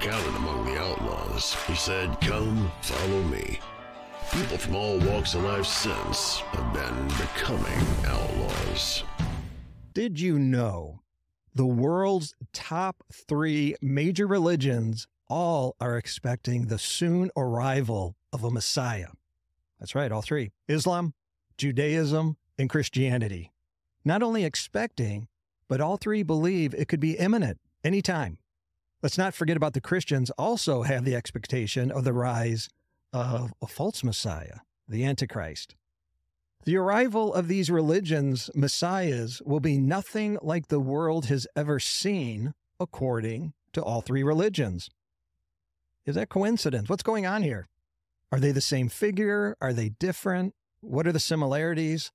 counted among the outlaws. He said, Come, follow me. People from all walks of life since have been becoming outlaws. Did you know the world's top three major religions all are expecting the soon arrival of a Messiah? That's right, all three Islam, Judaism, and Christianity. Not only expecting, but all three believe it could be imminent anytime. Let's not forget about the Christians also have the expectation of the rise of a false Messiah, the Antichrist. The arrival of these religions' messiahs will be nothing like the world has ever seen, according to all three religions. Is that coincidence? What's going on here? Are they the same figure? Are they different? What are the similarities?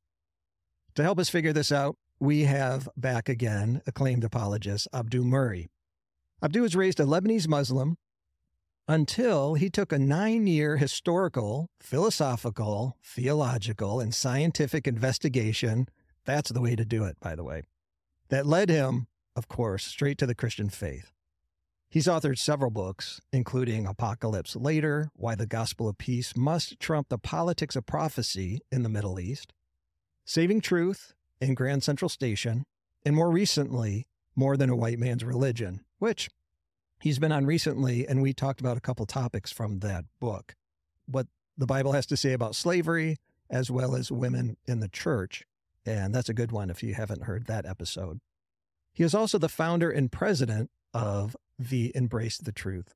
To help us figure this out, we have back again acclaimed apologist Abdu Murray. Abdu was raised a Lebanese Muslim until he took a nine year historical, philosophical, theological, and scientific investigation. That's the way to do it, by the way. That led him, of course, straight to the Christian faith. He's authored several books, including Apocalypse Later Why the Gospel of Peace Must Trump the Politics of Prophecy in the Middle East, Saving Truth in Grand Central Station, and more recently, More Than a White Man's Religion, which he's been on recently, and we talked about a couple topics from that book. What the Bible has to say about slavery, as well as women in the church. And that's a good one if you haven't heard that episode. He is also the founder and president of the Embrace the Truth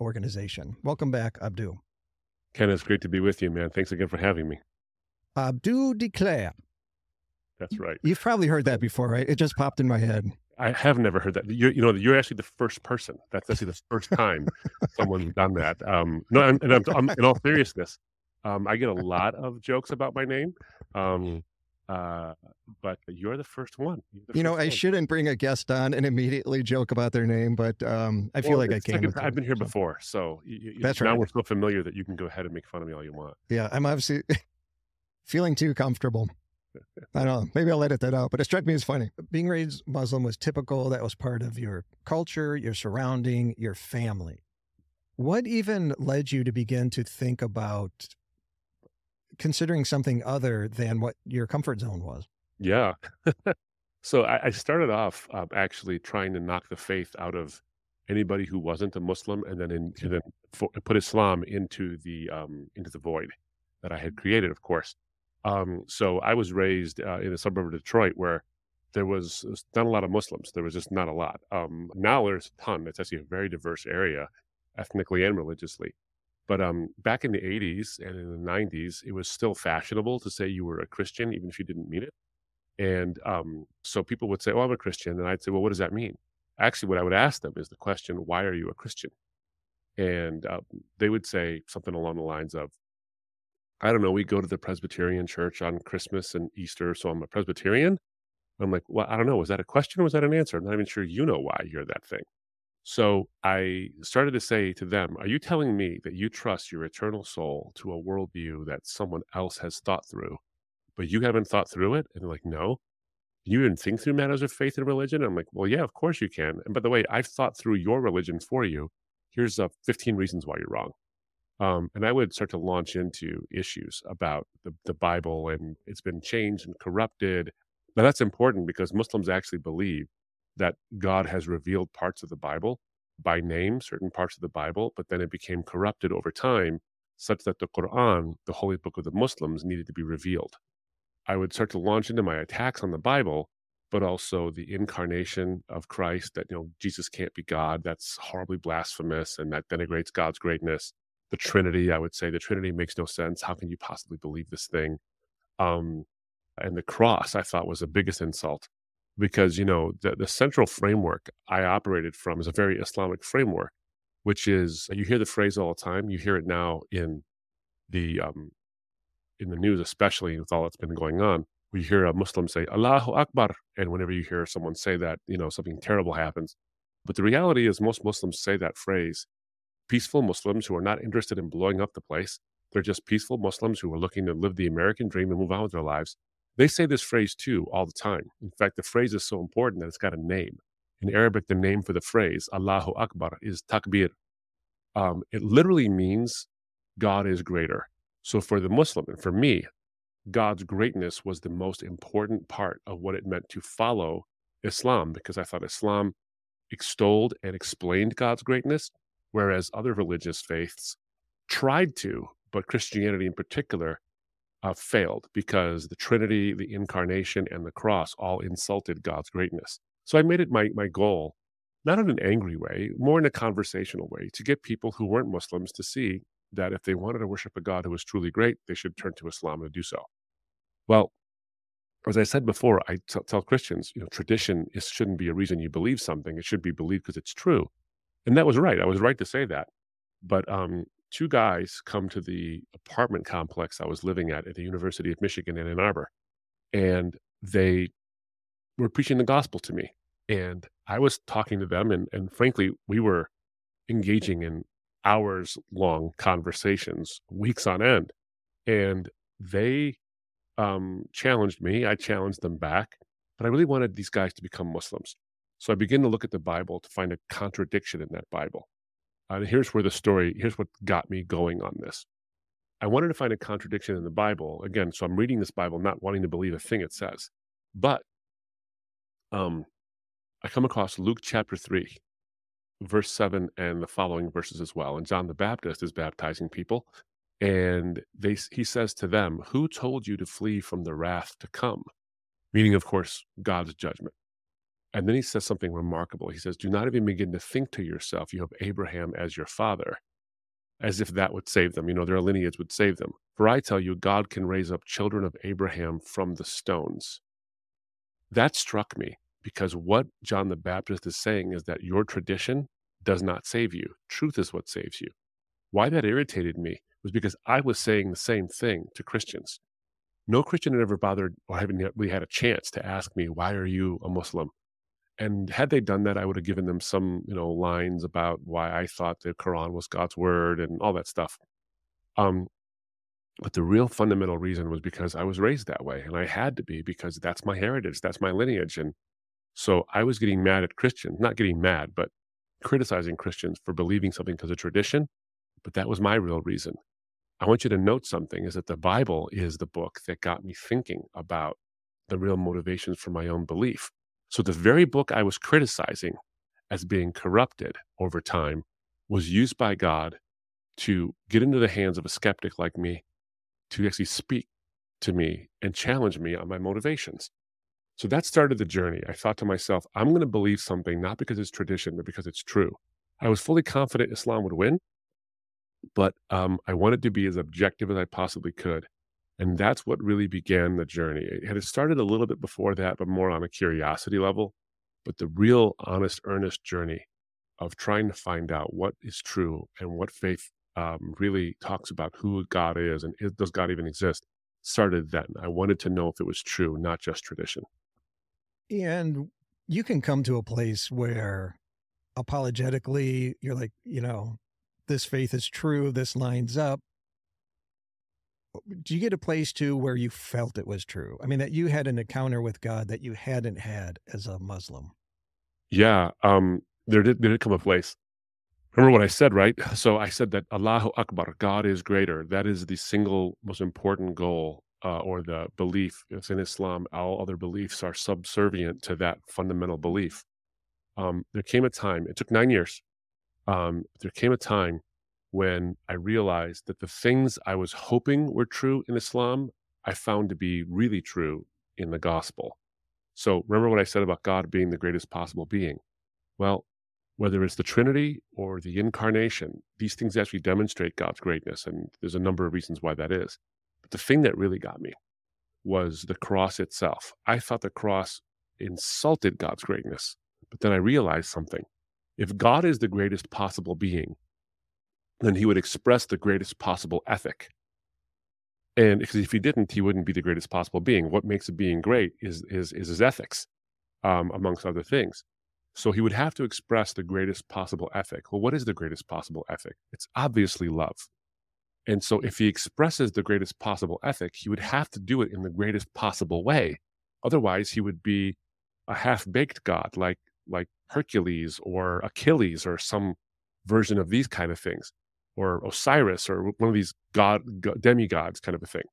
organization. Welcome back, Abdu. Ken, it's great to be with you, man. Thanks again for having me. Abdu Declare. That's right. You've probably heard that before, right? It just popped in my head. I have never heard that. You're, you know, you're actually the first person. That's actually the first time someone's done that. Um, no, I'm, and I'm, I'm, in all seriousness, um, I get a lot of jokes about my name. Um, uh, but you're the first one. The you know, I one. shouldn't bring a guest on and immediately joke about their name, but um, I feel well, like I can. Like I've been here before, so you, that's now right. we're so familiar that you can go ahead and make fun of me all you want. Yeah, I'm obviously feeling too comfortable. I don't know. Maybe I'll edit that out, but it struck me as funny. Being raised Muslim was typical. That was part of your culture, your surrounding, your family. What even led you to begin to think about considering something other than what your comfort zone was? Yeah. so I, I, started off um, actually trying to knock the faith out of anybody who wasn't a Muslim, and then in, and then for, put Islam into the um, into the void that I had created, of course. Um, so I was raised uh, in a suburb of Detroit where there was, was, not a lot of Muslims. There was just not a lot. Um, now there's a ton. It's actually a very diverse area, ethnically and religiously. But um, back in the 80s and in the 90s, it was still fashionable to say you were a Christian, even if you didn't mean it. And um, so people would say, Oh, I'm a Christian. And I'd say, Well, what does that mean? Actually, what I would ask them is the question, Why are you a Christian? And uh, they would say something along the lines of, I don't know, we go to the Presbyterian church on Christmas and Easter, so I'm a Presbyterian. I'm like, well, I don't know. Was that a question or was that an answer? I'm not even sure you know why you're that thing. So I started to say to them, Are you telling me that you trust your eternal soul to a worldview that someone else has thought through, but you haven't thought through it? And they're like, No. You didn't think through matters of faith and religion? I'm like, Well, yeah, of course you can. And by the way, I've thought through your religion for you. Here's uh, 15 reasons why you're wrong. Um, and I would start to launch into issues about the, the Bible and it's been changed and corrupted. Now, that's important because Muslims actually believe that God has revealed parts of the Bible by name, certain parts of the Bible, but then it became corrupted over time, such that the Quran, the holy book of the Muslims, needed to be revealed. I would start to launch into my attacks on the Bible, but also the incarnation of Christ, that, you know, Jesus can't be God. That's horribly blasphemous and that denigrates God's greatness the Trinity. I would say the Trinity makes no sense. How can you possibly believe this thing? Um, and the cross, I thought, was the biggest insult because you know the, the central framework I operated from is a very Islamic framework, which is you hear the phrase all the time. You hear it now in the um, in the news, especially with all that's been going on. We hear a Muslim say Allahu Akbar, and whenever you hear someone say that, you know something terrible happens. But the reality is, most Muslims say that phrase peaceful Muslims who are not interested in blowing up the place. They're just peaceful Muslims who are looking to live the American dream and move on with their lives. They say this phrase too all the time. In fact, the phrase is so important that it's got a name. in Arabic, the name for the phrase Allahu Akbar is takbir. Um, it literally means God is greater. So for the Muslim and for me, God's greatness was the most important part of what it meant to follow Islam because I thought Islam extolled and explained God's greatness, whereas other religious faiths tried to, but Christianity in particular uh, failed because the Trinity, the incarnation, and the cross all insulted God's greatness. So I made it my, my goal, not in an angry way, more in a conversational way, to get people who weren't Muslims to see that if they wanted to worship a God who was truly great, they should turn to Islam to do so. Well, as I said before, I t- tell Christians, you know, tradition is, shouldn't be a reason you believe something. It should be believed because it's true. And that was right. I was right to say that. But um, two guys come to the apartment complex I was living at at the University of Michigan in Ann Arbor, and they were preaching the gospel to me. And I was talking to them, and, and frankly, we were engaging in hours long conversations, weeks on end. And they um, challenged me. I challenged them back, but I really wanted these guys to become Muslims. So I begin to look at the Bible to find a contradiction in that Bible. Uh, and here's where the story, here's what got me going on this. I wanted to find a contradiction in the Bible. Again, so I'm reading this Bible not wanting to believe a thing it says. But um, I come across Luke chapter 3, verse 7, and the following verses as well. And John the Baptist is baptizing people. And they, he says to them, Who told you to flee from the wrath to come? Meaning, of course, God's judgment. And then he says something remarkable. He says, Do not even begin to think to yourself, you have Abraham as your father, as if that would save them. You know, their lineage would save them. For I tell you, God can raise up children of Abraham from the stones. That struck me because what John the Baptist is saying is that your tradition does not save you. Truth is what saves you. Why that irritated me was because I was saying the same thing to Christians. No Christian had ever bothered or haven't really had a chance to ask me, why are you a Muslim? And had they done that, I would have given them some, you know, lines about why I thought the Quran was God's word and all that stuff. Um, but the real fundamental reason was because I was raised that way, and I had to be because that's my heritage, that's my lineage, and so I was getting mad at Christians, not getting mad, but criticizing Christians for believing something because of tradition. But that was my real reason. I want you to note something is that the Bible is the book that got me thinking about the real motivations for my own belief. So the very book I was criticizing as being corrupted over time was used by God to get into the hands of a skeptic like me to actually speak to me and challenge me on my motivations. So that started the journey. I thought to myself, I'm going to believe something not because it's tradition, but because it's true. I was fully confident Islam would win, but um, I wanted to be as objective as I possibly could. And that's what really began the journey. It had started a little bit before that, but more on a curiosity level. But the real, honest, earnest journey of trying to find out what is true and what faith um, really talks about who God is and is, does God even exist started then. I wanted to know if it was true, not just tradition. And you can come to a place where apologetically you're like, you know, this faith is true, this lines up. Do you get a place too where you felt it was true? I mean, that you had an encounter with God that you hadn't had as a Muslim. Yeah, um, there did there did come a place. Remember what I said, right? So I said that Allahu Akbar, God is greater. That is the single most important goal uh, or the belief. It's in Islam, all other beliefs are subservient to that fundamental belief. Um, there came a time, it took nine years. Um, there came a time when I realized that the things I was hoping were true in Islam, I found to be really true in the gospel. So remember what I said about God being the greatest possible being? Well, whether it's the Trinity or the incarnation, these things actually demonstrate God's greatness. And there's a number of reasons why that is. But the thing that really got me was the cross itself. I thought the cross insulted God's greatness. But then I realized something. If God is the greatest possible being, then he would express the greatest possible ethic. And because if he didn't, he wouldn't be the greatest possible being. What makes a being great is, is, is his ethics, um, amongst other things. So he would have to express the greatest possible ethic. Well, what is the greatest possible ethic? It's obviously love. And so, if he expresses the greatest possible ethic, he would have to do it in the greatest possible way. Otherwise, he would be a half baked God, like like Hercules or Achilles or some version of these kind of things, or Osiris or one of these god, god demigods kind of a thing.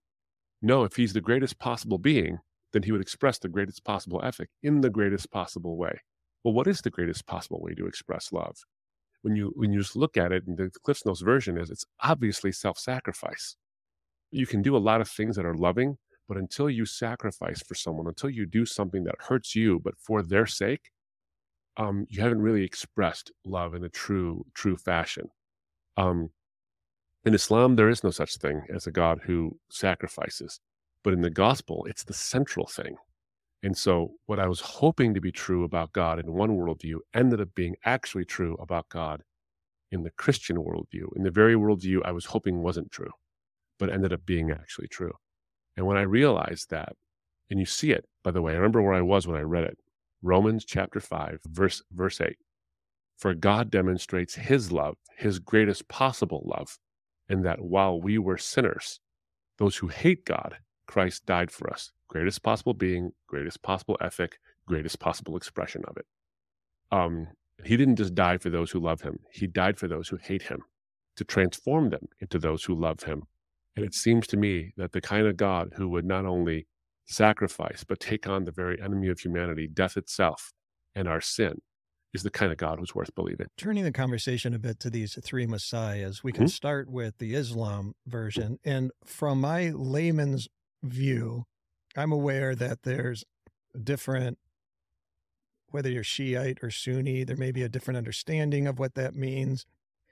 No, if he's the greatest possible being, then he would express the greatest possible ethic in the greatest possible way. Well, what is the greatest possible way to express love? When you when you just look at it, and the Cliffs Notes version is it's obviously self-sacrifice. You can do a lot of things that are loving, but until you sacrifice for someone, until you do something that hurts you, but for their sake, um, you haven't really expressed love in a true, true fashion. Um, in Islam, there is no such thing as a God who sacrifices, but in the gospel, it's the central thing. And so, what I was hoping to be true about God in one worldview ended up being actually true about God in the Christian worldview, in the very worldview I was hoping wasn't true, but ended up being actually true. And when I realized that, and you see it, by the way, I remember where I was when I read it Romans chapter 5, verse, verse 8. For God demonstrates his love, his greatest possible love, in that while we were sinners, those who hate God, Christ died for us. Greatest possible being, greatest possible ethic, greatest possible expression of it. Um, he didn't just die for those who love him, he died for those who hate him to transform them into those who love him. And it seems to me that the kind of God who would not only sacrifice, but take on the very enemy of humanity, death itself, and our sin, is the kind of God who's worth believing. Turning the conversation a bit to these three messiahs, we can mm-hmm. start with the Islam version. And from my layman's view, I'm aware that there's different, whether you're Shiite or Sunni, there may be a different understanding of what that means.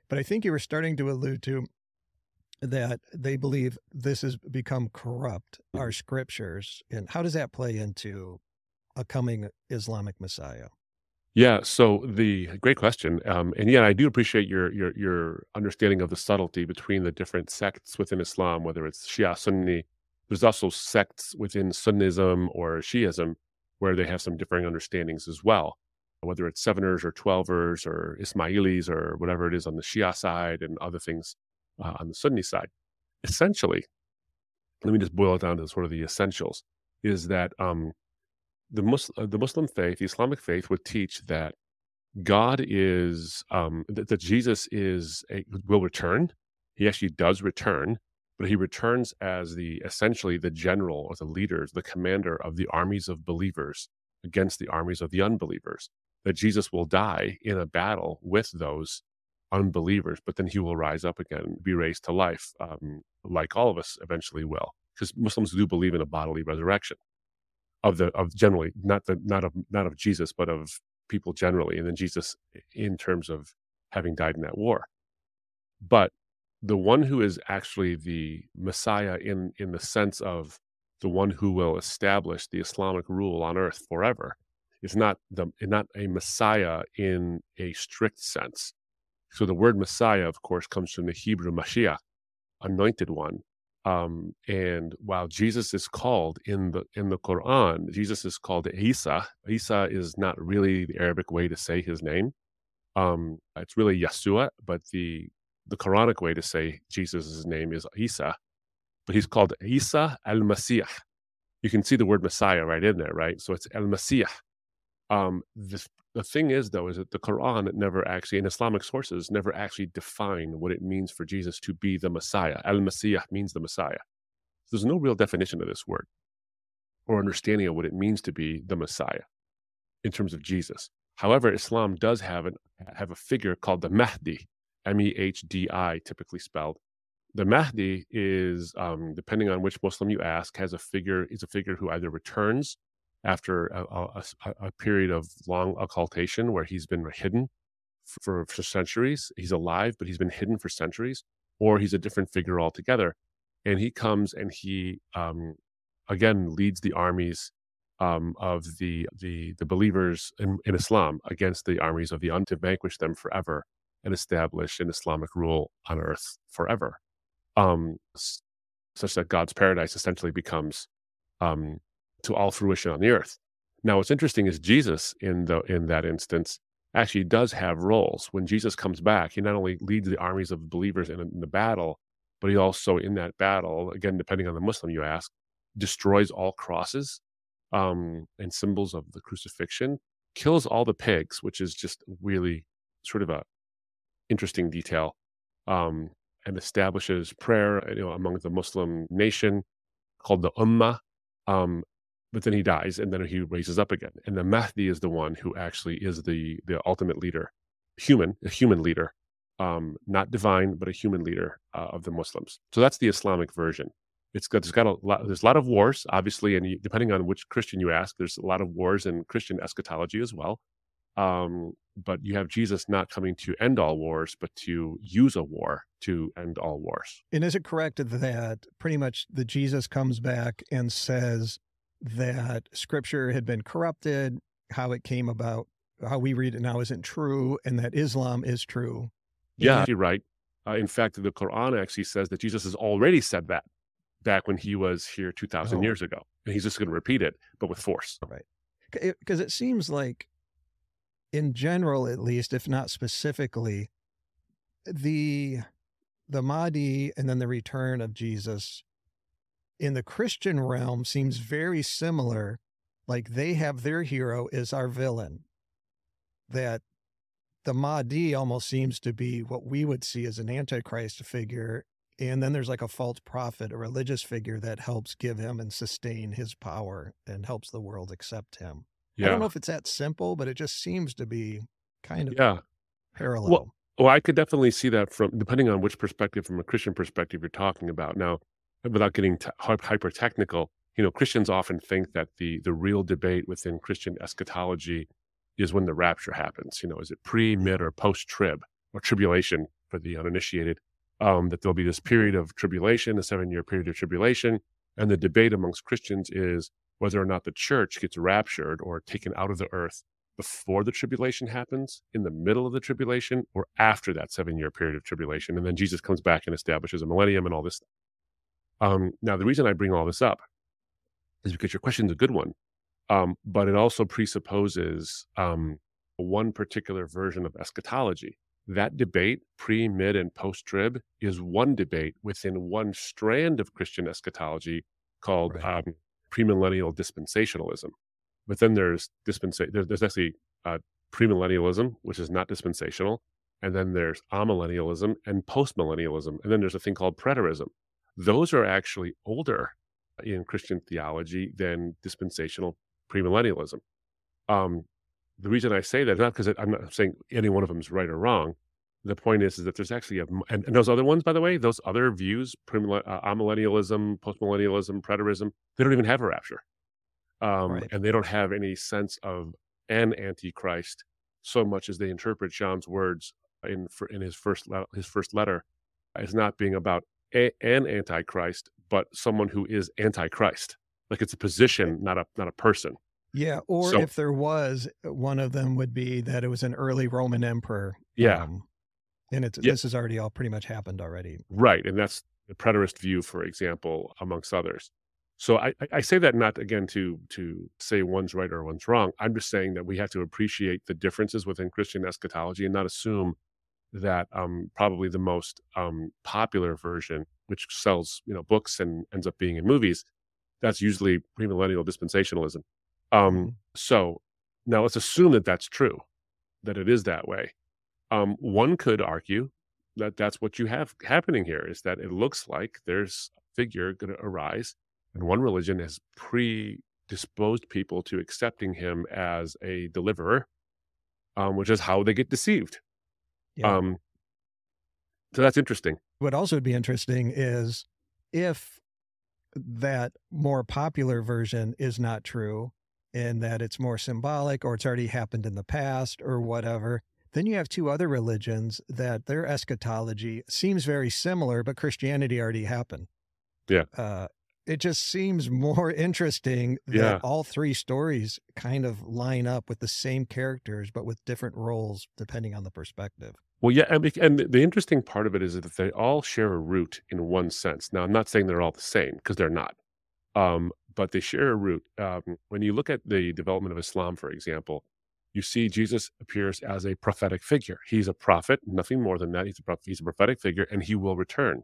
But I think you were starting to allude to that they believe this has become corrupt, our mm-hmm. scriptures. And how does that play into a coming Islamic Messiah? Yeah, so the great question, um, and yeah, I do appreciate your your your understanding of the subtlety between the different sects within Islam, whether it's Shia, Sunni. There's also sects within Sunnism or Shiism where they have some differing understandings as well, whether it's Seveners or Twelvers or Ismailis or whatever it is on the Shia side and other things uh, on the Sunni side. Essentially, let me just boil it down to sort of the essentials: is that um, the Muslim, uh, the Muslim faith, the Islamic faith, would teach that God is um, that, that Jesus is a, will return. He actually does return, but he returns as the essentially the general or the leader, the commander of the armies of believers against the armies of the unbelievers. That Jesus will die in a battle with those unbelievers, but then he will rise up again, be raised to life, um, like all of us eventually will, because Muslims do believe in a bodily resurrection of the of generally not the not of not of Jesus, but of people generally, and then Jesus in terms of having died in that war. But the one who is actually the Messiah in in the sense of the one who will establish the Islamic rule on earth forever is not the not a Messiah in a strict sense. So the word Messiah, of course, comes from the Hebrew Mashiach, anointed one. Um, and while Jesus is called in the in the Quran, Jesus is called Isa. Isa is not really the Arabic way to say his name. Um, it's really Yeshua, but the the Quranic way to say Jesus' name is Isa. But he's called Isa al Masih. You can see the word Messiah right in there, right? So it's al Masih. Um, the, the thing is, though, is that the Quran never actually, in Islamic sources, never actually define what it means for Jesus to be the Messiah. Al Masih means the Messiah. So there's no real definition of this word or understanding of what it means to be the Messiah in terms of Jesus. However, Islam does have an have a figure called the Mahdi, M E H D I, typically spelled. The Mahdi is, um, depending on which Muslim you ask, has a figure is a figure who either returns after a, a, a, period of long occultation where he's been hidden for, for centuries. He's alive, but he's been hidden for centuries, or he's a different figure altogether. And he comes and he um, again leads the armies um, of the the the believers in, in, Islam against the armies of the un to vanquish them forever and establish an Islamic rule on earth forever, um, such that God's paradise essentially becomes um, to all fruition on the earth. Now, what's interesting is Jesus in the in that instance actually does have roles. When Jesus comes back, he not only leads the armies of believers in, in the battle, but he also in that battle, again, depending on the Muslim you ask, destroys all crosses um, and symbols of the crucifixion. kills all the pigs, which is just really sort of a interesting detail, um, and establishes prayer you know, among the Muslim nation called the Ummah. Um, but then he dies, and then he raises up again. And the Mahdi is the one who actually is the the ultimate leader, human, a human leader, um, not divine, but a human leader uh, of the Muslims. So that's the Islamic version. It's got there's got a lot there's a lot of wars, obviously, and depending on which Christian you ask, there's a lot of wars in Christian eschatology as well. Um, but you have Jesus not coming to end all wars, but to use a war to end all wars. And is it correct that pretty much the Jesus comes back and says that Scripture had been corrupted, how it came about, how we read it now isn't true, and that Islam is true? Yeah, you're right. Uh, in fact, the Quran actually says that Jesus has already said that back when he was here 2,000 oh. years ago. And he's just going to repeat it, but with force. Right. Because it seems like, in general, at least, if not specifically, the the Mahdi and then the return of Jesus in the Christian realm seems very similar. Like they have their hero is our villain. That the Mahdi almost seems to be what we would see as an antichrist figure. And then there's like a false prophet, a religious figure that helps give him and sustain his power and helps the world accept him. Yeah. I don't know if it's that simple, but it just seems to be kind of yeah. parallel. Well, well, I could definitely see that from depending on which perspective, from a Christian perspective, you're talking about. Now, without getting t- hyper technical, you know, Christians often think that the the real debate within Christian eschatology is when the rapture happens. You know, is it pre, mid, or post trib or tribulation for the uninitiated? Um, that there'll be this period of tribulation, a seven year period of tribulation. And the debate amongst Christians is whether or not the church gets raptured or taken out of the earth before the tribulation happens, in the middle of the tribulation, or after that seven year period of tribulation. And then Jesus comes back and establishes a millennium and all this. Um, now, the reason I bring all this up is because your question is a good one, um, but it also presupposes um, one particular version of eschatology. That debate, pre, mid, and post trib, is one debate within one strand of Christian eschatology called right. um, premillennial dispensationalism. But then there's dispensa- there's, there's actually uh, premillennialism, which is not dispensational, and then there's amillennialism and postmillennialism, and then there's a thing called preterism, those are actually older in Christian theology than dispensational premillennialism. Um, the reason I say that is not because I'm not saying any one of them is right or wrong. The point is, is that there's actually a, and, and those other ones, by the way, those other views, premill- uh, amillennialism, postmillennialism, preterism, they don't even have a rapture. Um, right. And they don't have any sense of an antichrist so much as they interpret John's words in, in his first, his first letter as not being about a, an antichrist, but someone who is antichrist. Like it's a position, not a not a person. Yeah, or so, if there was, one of them would be that it was an early Roman emperor. Yeah, um, and it's yeah. this has already all pretty much happened already. Right, and that's the preterist view, for example, amongst others. So I, I say that not again to to say one's right or one's wrong. I'm just saying that we have to appreciate the differences within Christian eschatology and not assume that um, probably the most um, popular version, which sells you know books and ends up being in movies, that's usually premillennial dispensationalism. Um, mm-hmm. so now let's assume that that's true, that it is that way. Um, one could argue that that's what you have happening here is that it looks like there's a figure going to arise, and one religion has predisposed people to accepting him as a deliverer, um, which is how they get deceived yeah. Um, so that's interesting. What also would be interesting is if that more popular version is not true and that it's more symbolic or it's already happened in the past or whatever, then you have two other religions that their eschatology seems very similar, but Christianity already happened. Yeah. Uh, it just seems more interesting that yeah. all three stories kind of line up with the same characters, but with different roles depending on the perspective. Well, yeah, and, the interesting part of it is that they all share a root in one sense. Now, I'm not saying they're all the same because they're not, um, but they share a root. Um, when you look at the development of Islam, for example, you see Jesus appears as a prophetic figure. He's a prophet, nothing more than that. He's a, he's a prophetic figure, and he will return.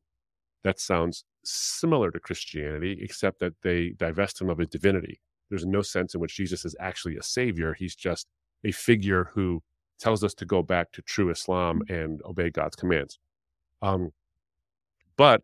That sounds similar to Christianity, except that they divest him of his divinity. There's no sense in which Jesus is actually a savior. He's just a figure who tells us to go back to true Islam and obey God's commands. Um, but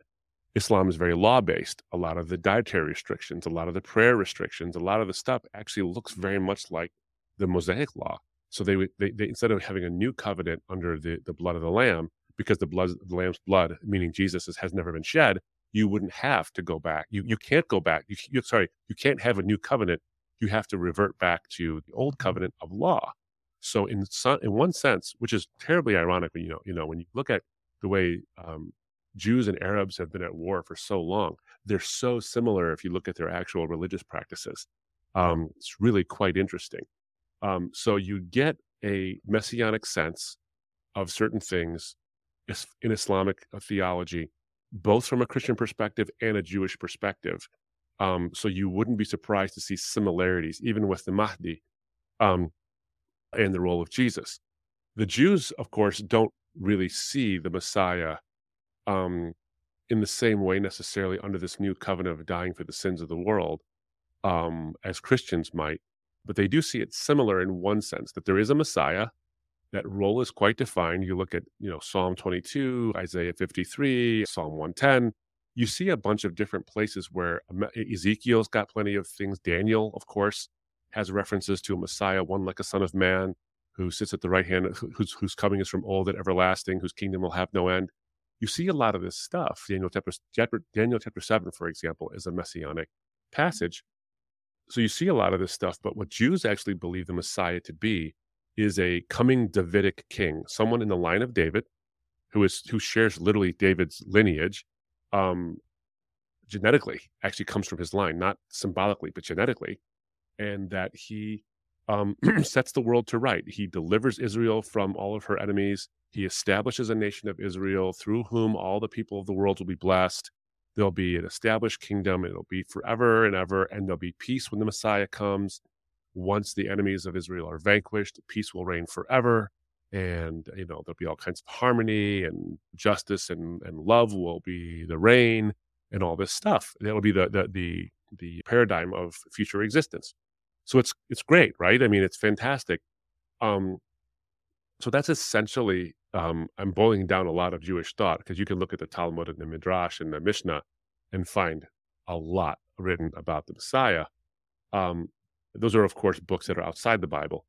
Islam is very law based. A lot of the dietary restrictions, a lot of the prayer restrictions, a lot of the stuff actually looks very much like the Mosaic law. So they, they, they instead of having a new covenant under the, the blood of the lamb, because the blood the lamb's blood, meaning Jesus, has never been shed, you wouldn't have to go back. You you can't go back. You, you sorry, you can't have a new covenant. You have to revert back to the old covenant of law. So in in one sense, which is terribly ironic when you know you know when you look at the way um, Jews and Arabs have been at war for so long, they're so similar if you look at their actual religious practices. Um, it's really quite interesting. Um, so you get a messianic sense of certain things in Islamic uh, theology, both from a Christian perspective and a Jewish perspective. Um, so you wouldn't be surprised to see similarities, even with the Mahdi um, and the role of Jesus. The Jews, of course, don't really see the Messiah um, in the same way necessarily under this new covenant of dying for the sins of the world um, as Christians might, but they do see it similar in one sense that there is a Messiah. That role is quite defined. You look at, you know, Psalm 22, Isaiah 53, Psalm 110. You see a bunch of different places where Ezekiel's got plenty of things. Daniel, of course, has references to a Messiah, one like a son of man, who sits at the right hand, whose coming is from old and everlasting, whose kingdom will have no end you see a lot of this stuff. Daniel chapter, Daniel chapter 7, for example, is a messianic passage. So you see a lot of this stuff, but what Jews actually believe the Messiah to be is a coming Davidic king, someone in the line of David who is who shares literally David's lineage, um, genetically, actually comes from his line, not symbolically, but genetically, and that he um, sets the world to right. He delivers Israel from all of her enemies. He establishes a nation of Israel through whom all the people of the world will be blessed. There'll be an established kingdom. It'll be forever and ever, and there'll be peace when the Messiah comes. Once the enemies of Israel are vanquished, peace will reign forever. And, you know, there'll be all kinds of harmony and justice and, and love will be the reign and all this stuff. That'll be the, the, the, the paradigm of future existence. So it's it's great, right? I mean, it's fantastic. Um, so that's essentially um, I'm boiling down a lot of Jewish thought because you can look at the Talmud and the Midrash and the Mishnah and find a lot written about the Messiah. Um, those are, of course, books that are outside the Bible.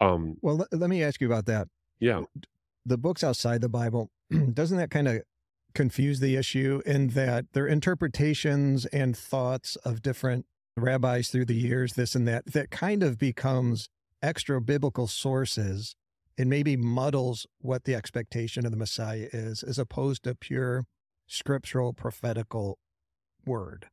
Um, well, let, let me ask you about that. Yeah, the books outside the Bible doesn't that kind of confuse the issue in that their interpretations and thoughts of different rabbis through the years, this and that, that kind of becomes extra biblical sources and maybe muddles what the expectation of the Messiah is, as opposed to pure scriptural prophetical word.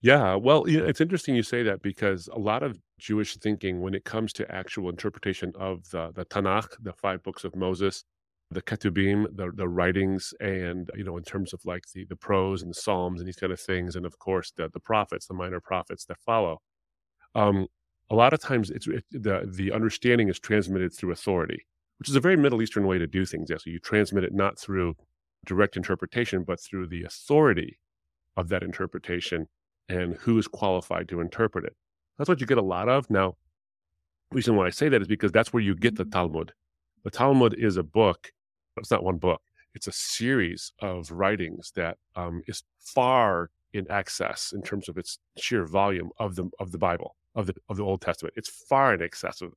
Yeah, well, it's interesting you say that because a lot of Jewish thinking, when it comes to actual interpretation of the, the Tanakh, the five books of Moses, the ketubim, the the writings, and you know, in terms of like the the prose and the psalms and these kind of things, and of course the the prophets, the minor prophets that follow. Um, a lot of times, it's it, the the understanding is transmitted through authority, which is a very Middle Eastern way to do things. Yeah, so you transmit it not through direct interpretation, but through the authority of that interpretation and who is qualified to interpret it. That's what you get a lot of now. The reason why I say that is because that's where you get the Talmud. The Talmud is a book it's not one book. It's a series of writings that um, is far in excess in terms of its sheer volume of the of the Bible of the of the Old Testament. It's far in excess of.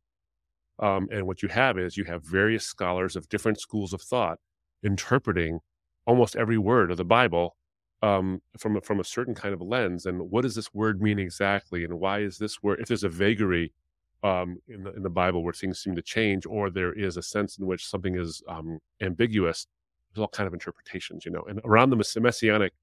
Um, and what you have is you have various scholars of different schools of thought interpreting almost every word of the Bible um, from from a certain kind of lens. And what does this word mean exactly? And why is this word? If there's a vagary um, in the in the Bible where things seem to change, or there is a sense in which something is um, ambiguous. There's all kind of interpretations, you know. And around the messianic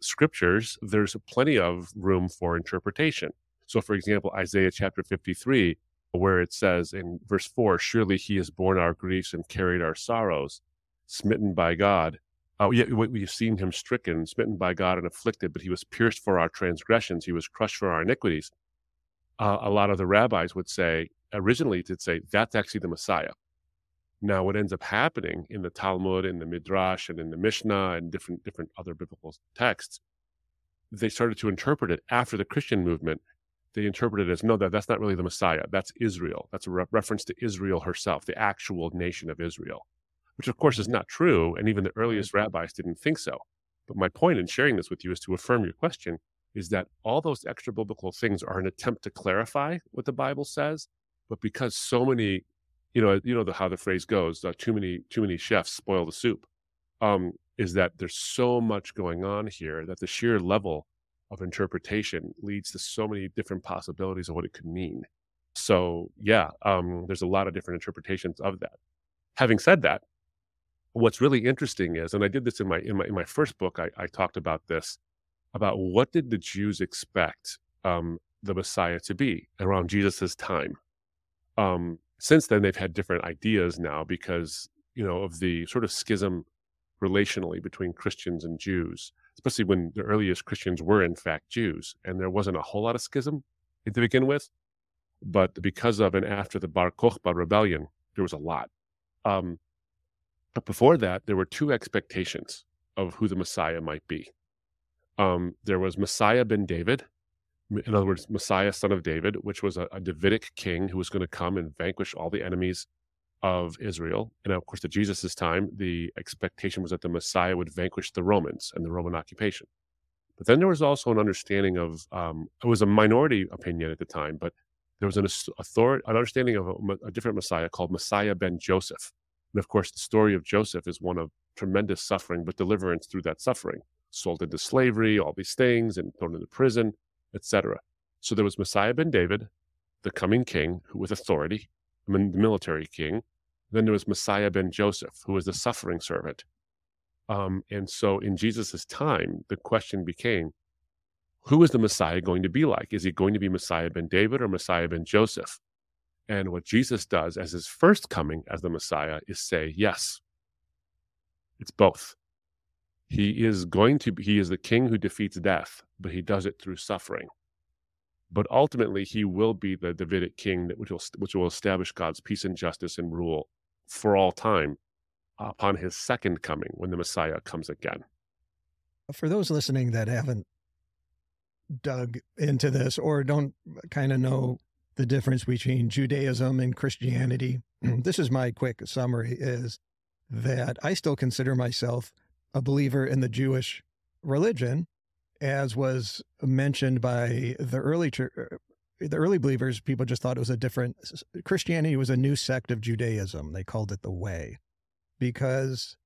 scriptures, there's plenty of room for interpretation. So, for example, Isaiah chapter 53, where it says in verse 4, Surely he has borne our griefs and carried our sorrows, smitten by God. Oh, yeah, we've seen him stricken, smitten by God, and afflicted, but he was pierced for our transgressions, he was crushed for our iniquities uh, a lot of the rabbis would say originally to say that's actually the Messiah. Now, what ends up happening in the Talmud, in the Midrash, and in the Mishnah, and different different other biblical texts, they started to interpret it after the Christian movement they interpreted it as no, that that's not really the Messiah. That's Israel. That's a re- reference to Israel herself, the actual nation of Israel, which of course is not true. And even the earliest rabbis didn't think so. But my point in sharing this with you is to affirm your question is that all those extra biblical things are an attempt to clarify what the Bible says. But because so many, you know, you know the, how the phrase goes, uh, too many too many chefs spoil the soup. Um, is that there's so much going on here that the sheer level of interpretation leads to so many different possibilities of what it could mean. So yeah, um, there's a lot of different interpretations of that. Having said that, what's really interesting is, and I did this in my in my in my first book, I, I talked about this about what did the Jews expect um, the Messiah to be around Jesus's time. Um, since then, they've had different ideas now because you know of the sort of schism relationally between Christians and Jews, especially when the earliest Christians were in fact Jews, and there wasn't a whole lot of schism to begin with, but because of and after the Bar Kokhba rebellion, there was a lot. Um, but before that, there were two expectations of who the Messiah might be. Um, there was Messiah ben David, in other words, Messiah, son of David, which was a, a Davidic king who was going to come and vanquish all the enemies of Israel. And of course, at Jesus' time, the expectation was that the Messiah would vanquish the Romans and the Roman occupation. But then there was also an understanding of, um, it was a minority opinion at the time, but there was an, authority, an understanding of a, a different Messiah called Messiah ben Joseph. And of course, the story of Joseph is one of tremendous suffering, but deliverance through that suffering. Sold into slavery, all these things, and thrown into prison, etc. So there was Messiah ben David, the coming king, who with authority, I mean, the military king, then there was Messiah ben Joseph, who was the suffering servant. Um, and so in Jesus' time, the question became, who is the Messiah going to be like? Is he going to be Messiah ben David or Messiah ben Joseph? And what Jesus does as his first coming as the Messiah is say, yes, it's both. He is going to, he is the king who defeats death, but he does it through suffering. But ultimately, he will be the Davidic king that which will, which will establish God's peace and justice and rule for all time upon his second coming when the Messiah comes again. For those listening that haven't dug into this or don't kind of know the difference between Judaism and Christianity, this is my quick summary is that I still consider myself a believer in the Jewish religion as was mentioned by the early church, the early believers, people just thought it was a different Christianity was a new sect of Judaism. They called it the way because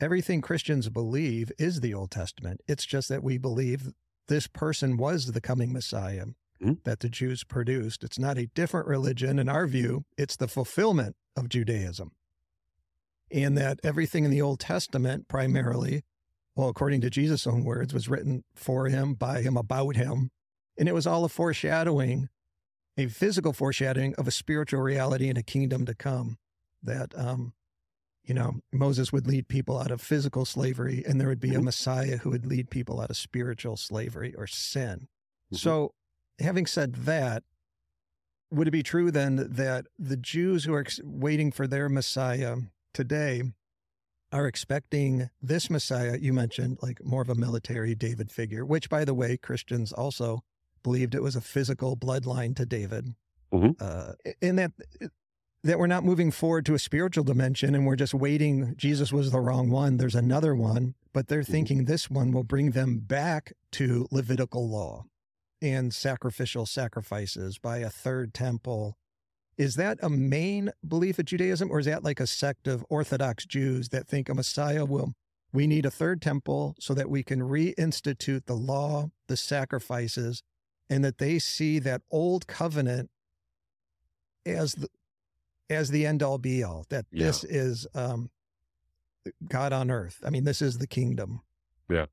everything Christians believe is the Old Testament. It's just that we believe this person was the coming Messiah mm-hmm. that the Jews produced. It's not a different religion. In our view, it's the fulfillment of Judaism. And that everything in the Old Testament, primarily, well, according to Jesus' own words, was written for him, by him, about him, and it was all a foreshadowing, a physical foreshadowing of a spiritual reality and a kingdom to come. That, um, you know, Moses would lead people out of physical slavery, and there would be a mm-hmm. Messiah who would lead people out of spiritual slavery or sin. Mm-hmm. So, having said that, would it be true then that the Jews who are waiting for their Messiah today are expecting this Messiah you mentioned, like more of a military David figure, which, by the way, Christians also believed it was a physical bloodline to David, mm-hmm. uh, and that that we're not moving forward to a spiritual dimension and we're just waiting. Jesus was the wrong one. There's another one, but they're mm-hmm. thinking this one will bring them back to Levitical law and sacrificial sacrifices by a third temple. Is that a main belief of Judaism, or is that like a sect of Orthodox Jews that think a Messiah will? We need a third temple so that we can reinstitute the law, the sacrifices, and that they see that old covenant as the as the end all be all that yeah. this is um, god on earth i mean this is the kingdom yeah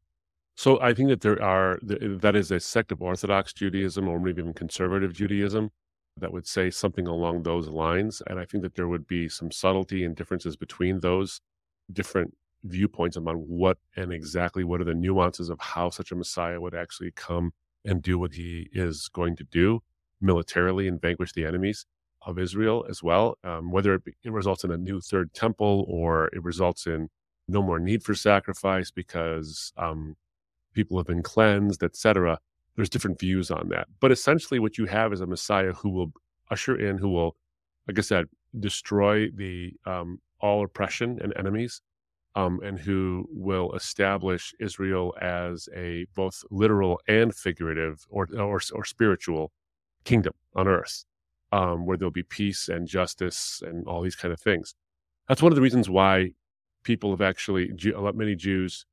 so i think that there are that is a sect of orthodox judaism or maybe even conservative judaism that would say something along those lines and i think that there would be some subtlety and differences between those different viewpoints about what and exactly what are the nuances of how such a messiah would actually come and do what he is going to do militarily and vanquish the enemies of Israel as well. Um, whether it, be, it results in a new third temple or it results in no more need for sacrifice because um, people have been cleansed, etc. there's different views on that. But essentially, what you have is a Messiah who will usher in, who will, like I said, destroy the um, all oppression and enemies, um, and who will establish Israel as a both literal and figurative or or, or spiritual kingdom on earth, um, where there'll be peace and justice and all these kind of things. That's one of the reasons why people have actually many Jews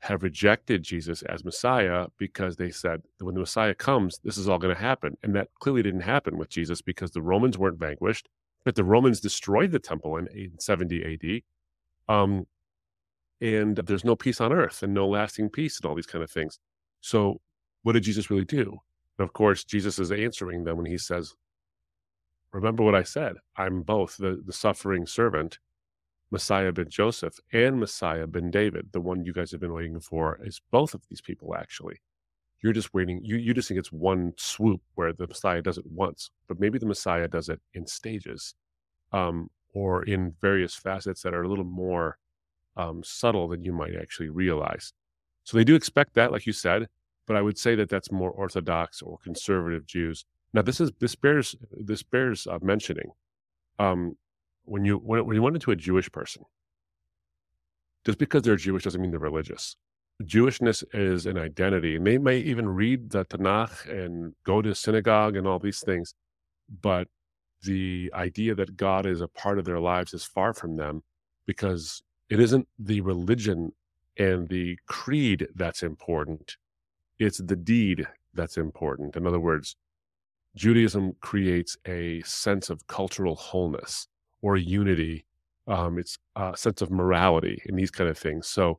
have rejected Jesus as Messiah because they said when the Messiah comes, this is all going to happen. And that clearly didn't happen with Jesus because the Romans weren't vanquished, but the Romans destroyed the temple in 70 AD. Um, and there's no peace on earth and no lasting peace and all these kind of things. So, what did Jesus really do? And of course, Jesus is answering them when he says, Remember what I said. I'm both the, the suffering servant Messiah ben Joseph and Messiah ben David, the one you guys have been waiting for, is both of these people actually. You're just waiting. You you just think it's one swoop where the Messiah does it once, but maybe the Messiah does it in stages, um, or in various facets that are a little more um, subtle than you might actually realize. So they do expect that, like you said, but I would say that that's more Orthodox or conservative Jews. Now this is this bears this bears uh, mentioning. Um, when you when, when you went into a Jewish person, just because they're Jewish doesn't mean they're religious. Jewishness is an identity, and they may even read the Tanakh and go to synagogue and all these things, but the idea that God is a part of their lives is far from them because it isn't the religion and the creed that's important. It's the deed that's important. In other words, Judaism creates a sense of cultural wholeness or unity. Um, it's a sense of morality and these kind of things. So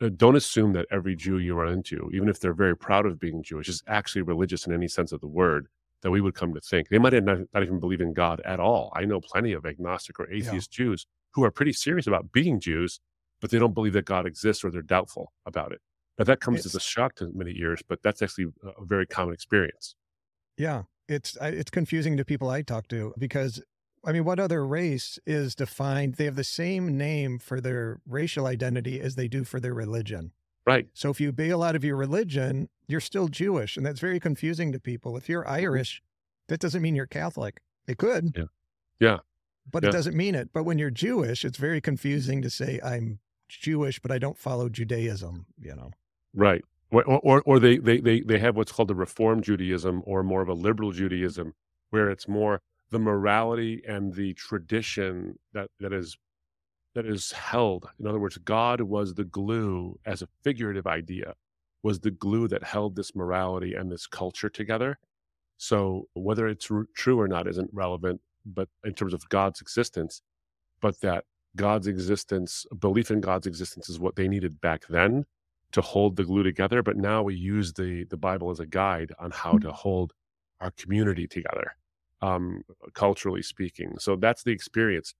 uh, don't assume that every Jew you run into, even if they're very proud of being Jewish, is actually religious in any sense of the word that we would come to think. They might not, not even believe in God at all. I know plenty of agnostic or atheist yeah. Jews who are pretty serious about being Jews, but they don't believe that God exists or they're doubtful about it. Now that comes it's, as a shock to many ears, but that's actually a very common experience. Yeah, it's it's confusing to people I talk to because I mean, what other race is defined? They have the same name for their racial identity as they do for their religion. Right. So if you bail out of your religion, you're still Jewish. And that's very confusing to people. If you're mm-hmm. Irish, that doesn't mean you're Catholic. It could. Yeah. Yeah. But yeah. it doesn't mean it. But when you're Jewish, it's very confusing to say, I'm Jewish, but I don't follow Judaism, you know? Right. Or, or, or they, they, they, they have what's called a Reform Judaism or more of a liberal Judaism, where it's more the morality and the tradition that that is that is held. In other words god was the glue as a figurative idea was the glue that held this morality and this culture together. So whether it's r- true or not isn't relevant but in terms of god's existence but that god's existence belief in god's existence is what they needed back then to hold the glue together but now we use the the bible as a guide on how mm. to hold our community together um, culturally speaking. So that's the experience.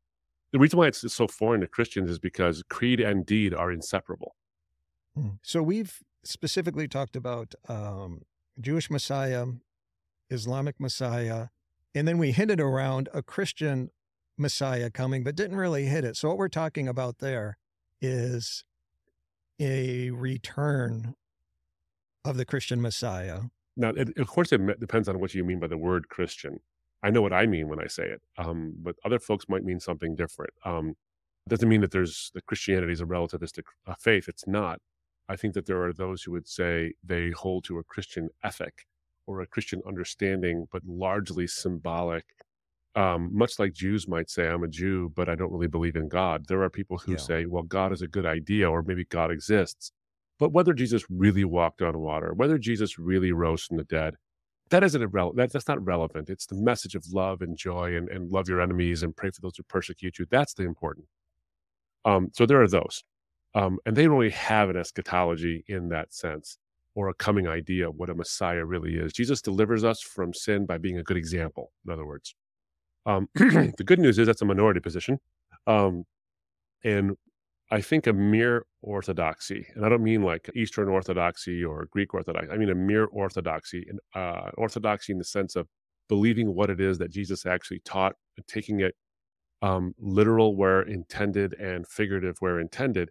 The reason why it's so foreign to Christians is because creed and deed are inseparable. Hmm. So we've specifically talked about um, Jewish Messiah, Islamic Messiah, and then we hinted around a Christian Messiah coming, but didn't really hit it. So what we're talking about there is a return of the Christian Messiah. Now, it, of course, it depends on what you mean by the word Christian. I know what I mean when I say it, um, but other folks might mean something different. Um, it doesn't mean that there's that Christianity is a relativistic uh, faith. It's not. I think that there are those who would say they hold to a Christian ethic or a Christian understanding, but largely symbolic. Um, much like Jews might say, I'm a Jew, but I don't really believe in God. There are people who yeah. say, well, God is a good idea, or maybe God exists. But whether Jesus really walked on water, whether Jesus really rose from the dead, that isn't irrelevant. That, that's not relevant. It's the message of love and joy and, and love your enemies and pray for those who persecute you. That's the important. Um, so there are those. Um, and they don't really have an eschatology in that sense or a coming idea of what a Messiah really is. Jesus delivers us from sin by being a good example, in other words. Um, the good news is that's a minority position. Um, and I think a mere orthodoxy, and I don't mean like Eastern Orthodoxy or Greek Orthodoxy. I mean a mere orthodoxy, uh, orthodoxy in the sense of believing what it is that Jesus actually taught and taking it um, literal where intended and figurative where intended.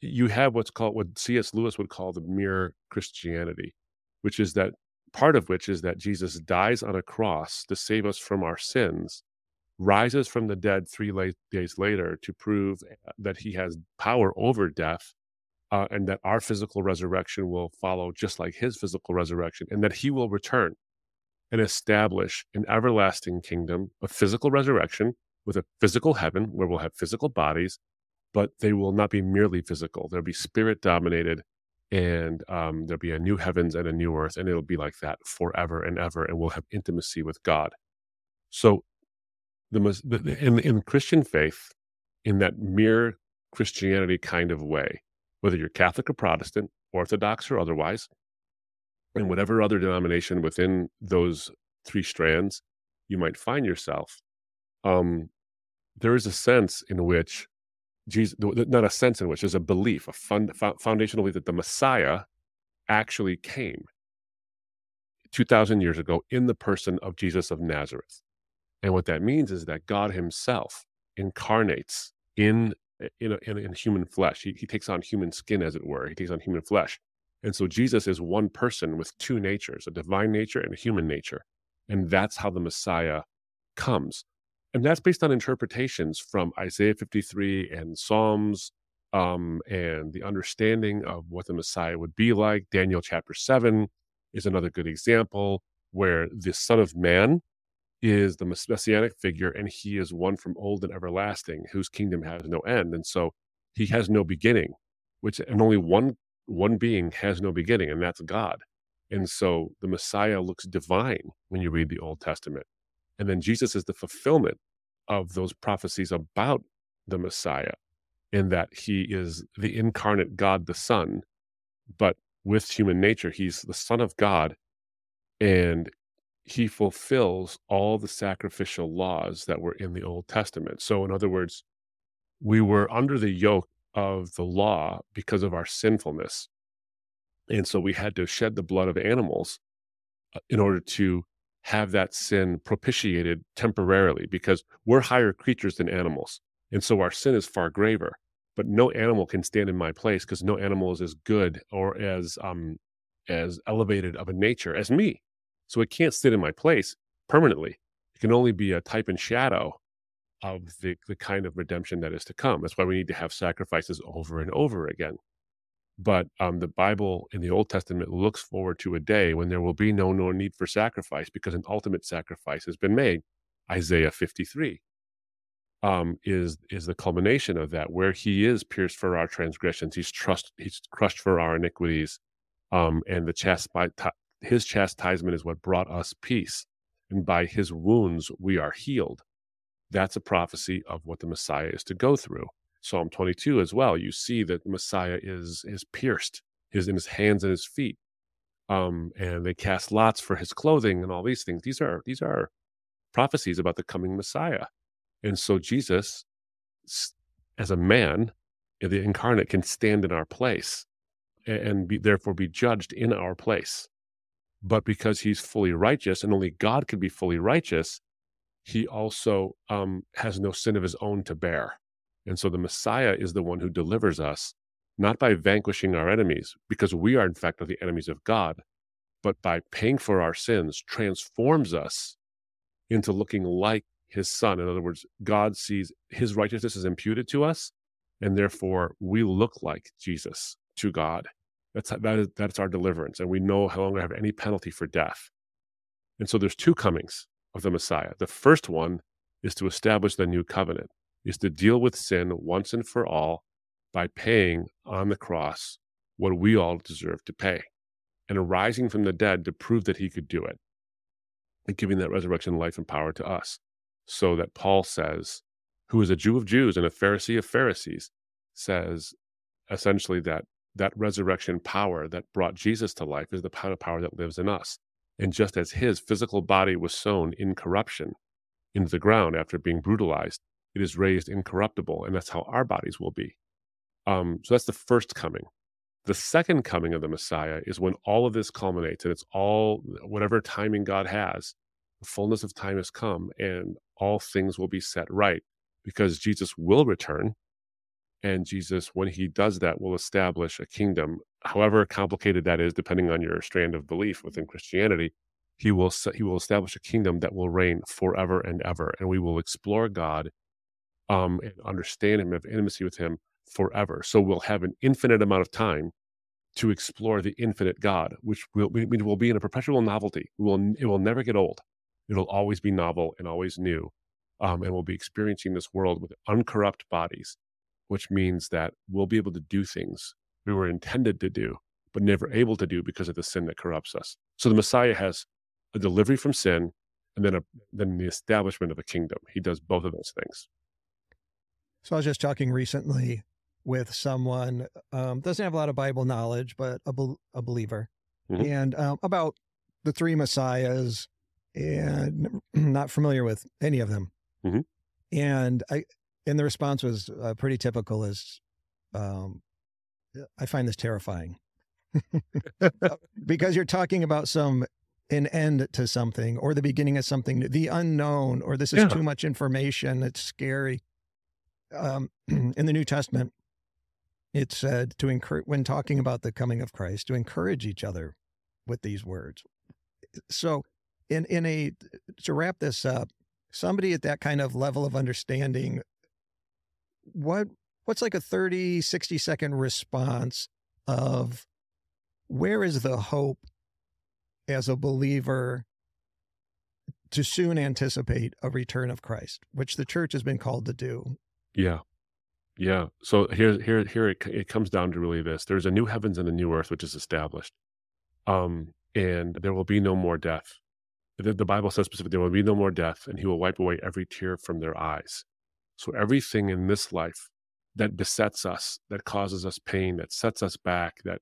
You have what's called what C.S. Lewis would call the mere Christianity, which is that part of which is that Jesus dies on a cross to save us from our sins, rises from the dead three days later to prove uh, that he has power over death, uh, and that our physical resurrection will follow just like his physical resurrection, and that he will return and establish an everlasting kingdom of physical resurrection with a physical heaven where we'll have physical bodies, but they will not be merely physical. They'll be spirit dominated and um, there'll be a new heavens and a new earth, and it'll be like that forever and ever, and we'll have intimacy with God. So, the, the in in Christian faith, in that mere Christianity kind of way, whether you're Catholic or Protestant, Orthodox or otherwise, and whatever other denomination within those three strands you might find yourself, um, there is a sense in which Jesus, not a sense in which there's a belief, a fund, foundational belief that the Messiah actually came 2,000 years ago in the person of Jesus of Nazareth. And what that means is that God Himself incarnates in in, a, in, in human flesh. He, he takes on human skin, as it were. He takes on human flesh. And so Jesus is one person with two natures, a divine nature and a human nature. And that's how the Messiah comes and that's based on interpretations from Isaiah 53 and Psalms um, and the understanding of what the Messiah would be like. Daniel chapter 7 is another good example where the Son of Man is the messianic figure and he is one from old and everlasting whose kingdom has no end. And so he has no beginning, which and only one one being has no beginning, and that's God. And so the Messiah looks divine when you read the Old Testament. And then Jesus is the fulfillment of those prophecies about the Messiah, in that he is the incarnate God the Son, but with human nature. He's the Son of God, and he fulfills all the sacrificial laws that were in the Old Testament. So, in other words, we were under the yoke of the law because of our sinfulness. And so we had to shed the blood of animals uh, in order to have that sin propitiated temporarily because we're higher creatures than animals. And so our sin is far graver. But no animal can stand in my place because no animal is as good or as um as elevated of a nature as me. So it can't sit in my place permanently. It can only be a type and shadow of the, the kind of redemption that is to come. That's why we need to have sacrifices over and over again. But um, the Bible in the Old Testament looks forward to a day when there will be no, no need for sacrifice because an ultimate sacrifice has been made. Isaiah 53 um, is is the culmination of that, where he is pierced for our transgressions, he's trust, he's crushed for our iniquities, um, and the chast- his chastisement is what brought us peace, and by his wounds we are healed. That's a prophecy of what the Messiah is to go through. Psalm 22 as well, you see that Messiah is is pierced, his in his hands and his feet, um, and they cast lots for his clothing and all these things. These are these are prophecies about the coming Messiah, and so Jesus, as a man, the incarnate, can stand in our place and be, therefore be judged in our place. But because he's fully righteous, and only God can be fully righteous, he also um, has no sin of his own to bear. And so the Messiah is the one who delivers us, not by vanquishing our enemies, because we are, in fact, the enemies of God, but by paying for our sins, transforms us into looking like his son. In other words, God sees his righteousness is imputed to us, and therefore we look like Jesus to God. That's that is that's our deliverance, and we no longer have any penalty for death. And so there's two comings of the Messiah. The first one is to establish the new covenant is to deal with sin once and for all by paying on the cross what we all deserve to pay and arising from the dead to prove that he could do it and giving that resurrection life and power to us. So that Paul says, who is a Jew of Jews and a Pharisee of Pharisees, says essentially that that resurrection power that brought Jesus to life is the power that lives in us. And just as his physical body was sown in corruption into the ground after being brutalized, it is raised incorruptible, and that's how our bodies will be. Um, so that's the first coming. The second coming of the Messiah is when all of this culminates, and it's all whatever timing God has. The fullness of time has come, and all things will be set right because Jesus will return. And Jesus, when he does that, will establish a kingdom however complicated that is, depending on your strand of belief within Christianity, he will he will establish a kingdom that will reign forever and ever, and we will explore God, um, and understand Him, have intimacy with Him forever. So we'll have an infinite amount of time to explore the infinite God, which will will be in a perpetual novelty. It will it will never get old. It'll always be novel and always new, um, and we'll be experiencing this world with uncorrupt bodies, which means that we'll be able to do things we were intended to do, but never able to do because of the sin that corrupts us. So the Messiah has a delivery from sin and then a then the establishment of a kingdom. He does both of those things. So I was just talking recently with someone um, doesn't have a lot of Bible knowledge, but a, be- a believer, Mhm. and um, about the three messiahs, and not familiar with any of them. Mhm. And I, and the response was uh, pretty typical. Is um, I find this terrifying because you're talking about some an end to something or the beginning of something, the unknown, or this is Yeah. too much information. It's scary. Um, in the New Testament, it said to encourage when talking about the coming of Christ to encourage each other with these words. So, in in a to wrap this up, somebody at that kind of level of understanding, what what's like a 30, 60 second response of where is the hope as a believer to soon anticipate a return of Christ, which the church has been called to do. Yeah. Yeah. So here, here, here it, it comes down to really this. There's a new heavens and a new earth, which is established. Um, and there will be no more death. The, the Bible says specifically, there will be no more death, and he will wipe away every tear from their eyes. So everything in this life that besets us, that causes us pain, that sets us back, that,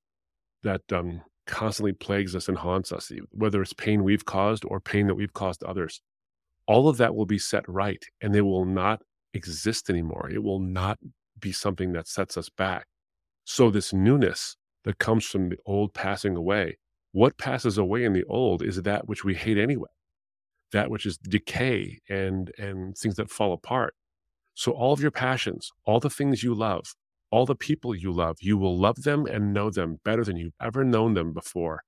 that, um, constantly plagues us and haunts us, whether it's pain we've caused or pain that we've caused others, all of that will be set right and they will not exist anymore. It will not be something that sets us back. So, this newness that comes from the old passing away, what passes away in the old is that which we hate anyway, that which is decay and, and things that fall apart. So, all of your passions, all the things you love, all the people you love, you will love them and know them better than you've ever known them before,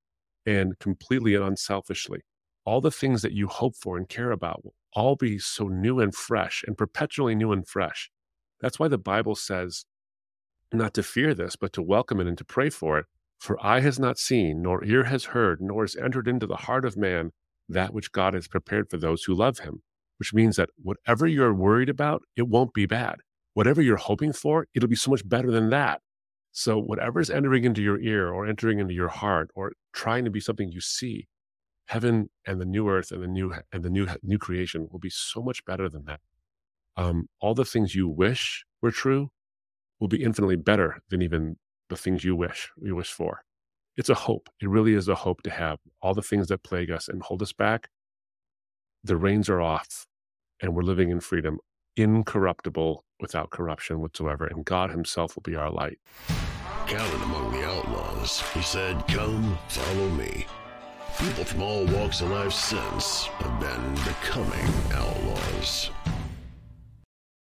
and completely and unselfishly. All the things that you hope for and care about will all be so new and fresh and perpetually new and fresh. That's why the Bible says not to fear this, but to welcome it and to pray for it. For eye has not seen, nor ear has heard, nor has entered into the heart of man that which God has prepared for those who love him. Which means that whatever you're worried about, it won't be bad whatever you're hoping for, it'll be so much better than that. So whatever's entering into your ear or entering into your heart or trying to be something you see, heaven and the new earth and the new and the new new creation will be so much better than that. Um, all the things you wish were true will be infinitely better than even the things you wish you wish for. It's a hope. It really is a hope to have all the things that plague us and hold us back. The reins are off, and we're living in freedom incorruptible without corruption whatsoever, and God Himself will be our light. Counted among the outlaws, he said, Come, follow me. People from all walks of life since have been becoming outlaws.